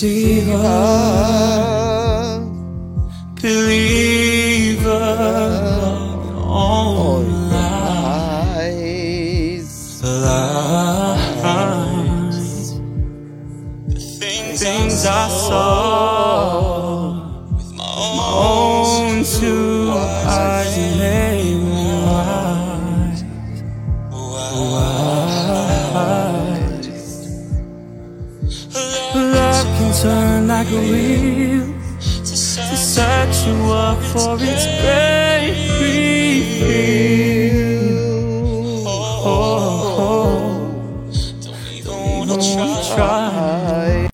deceiver, believer, all Lies. lies. The things I saw with my own two eyes wise. Wise love can turn like a wheel to set you up for its great reveal. Oh. oh, oh, oh. don't even try.